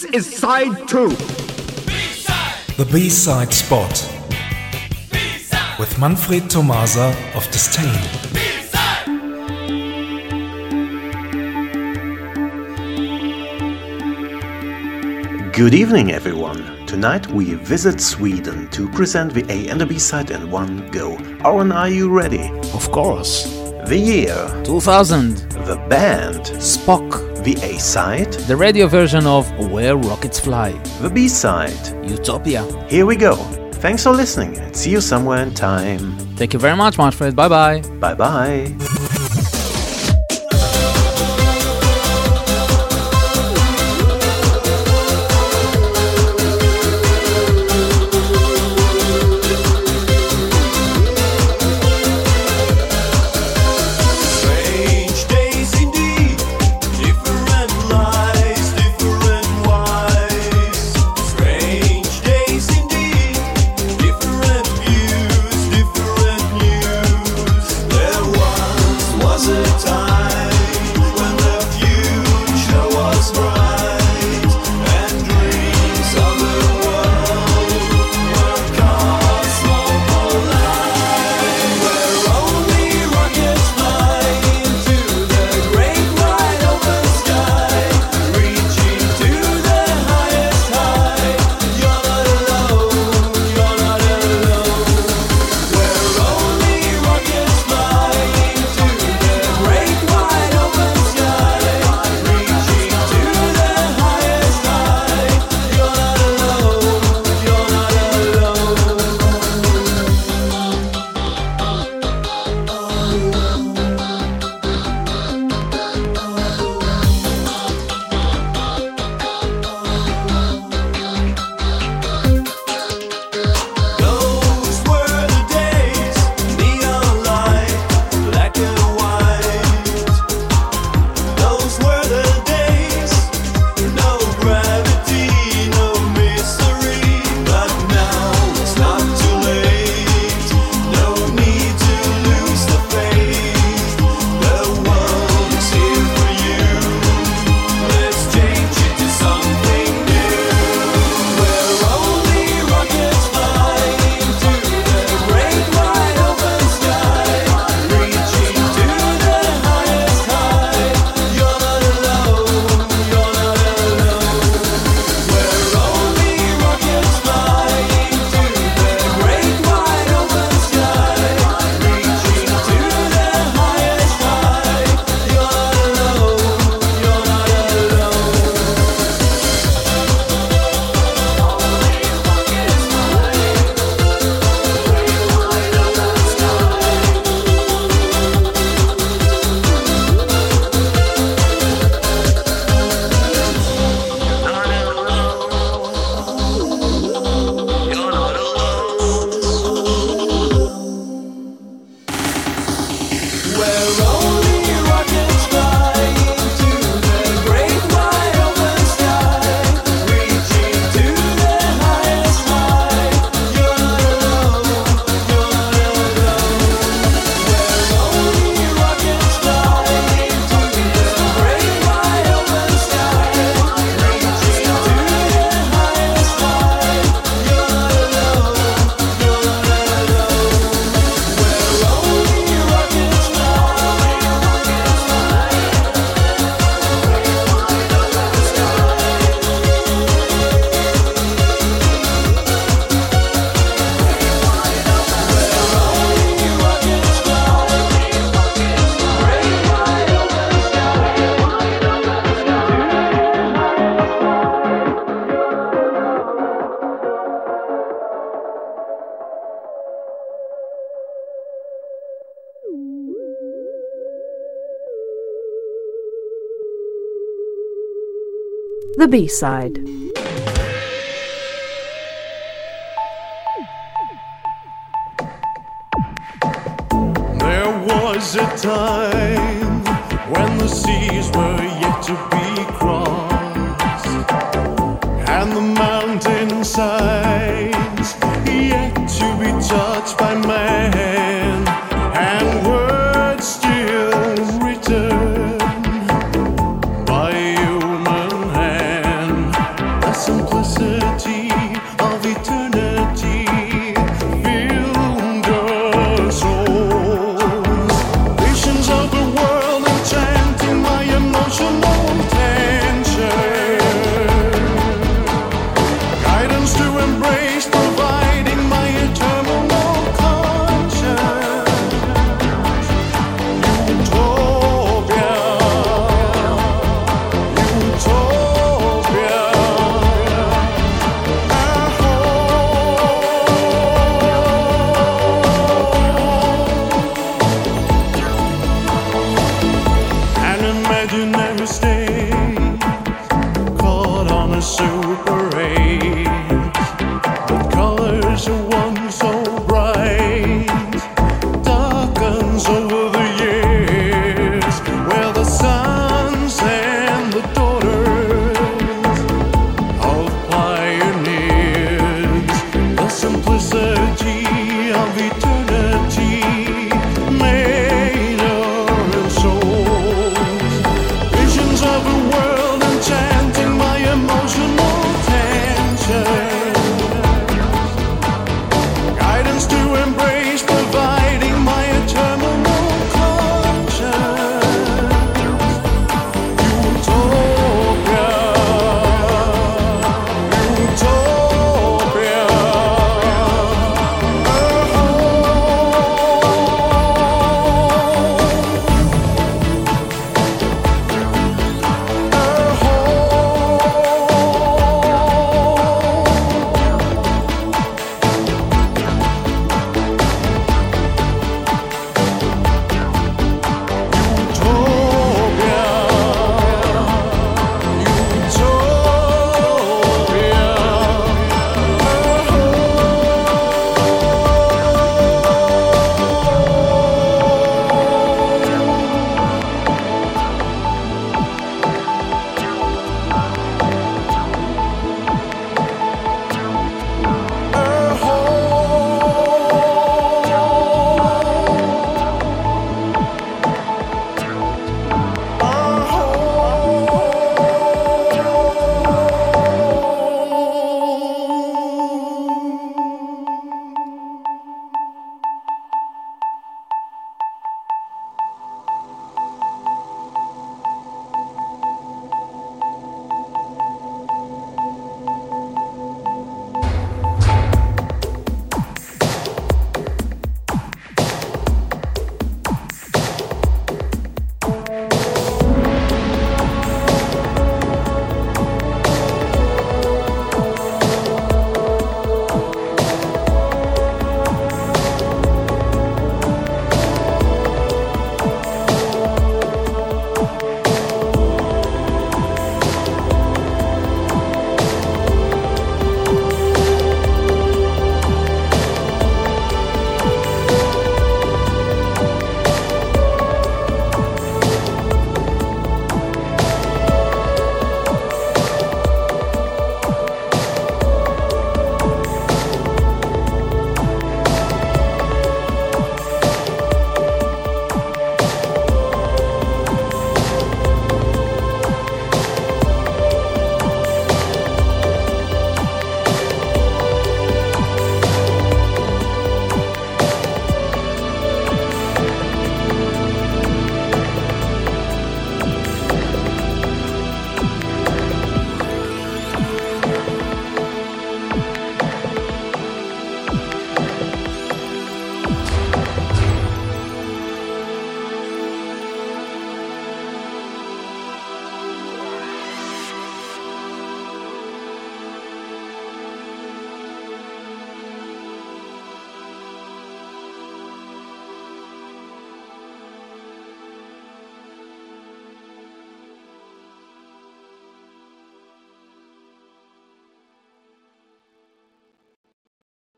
This is side 2 B-side. The B side spot. B-side. With Manfred Tomasa of Disdain. Good evening, everyone. Tonight we visit Sweden to present the A and the B side in one go. Aaron, are you ready? Of course. The year 2000. The band S.P.O.C.K. The A side, the radio version of Where Rockets Fly, the B side, Utopia. Here we go. Thanks for listening and see you somewhere in time. Thank you very much, Manfred. Bye bye. Bye bye. The B side. There was a time when the seas were yet to be crossed and the mountainside.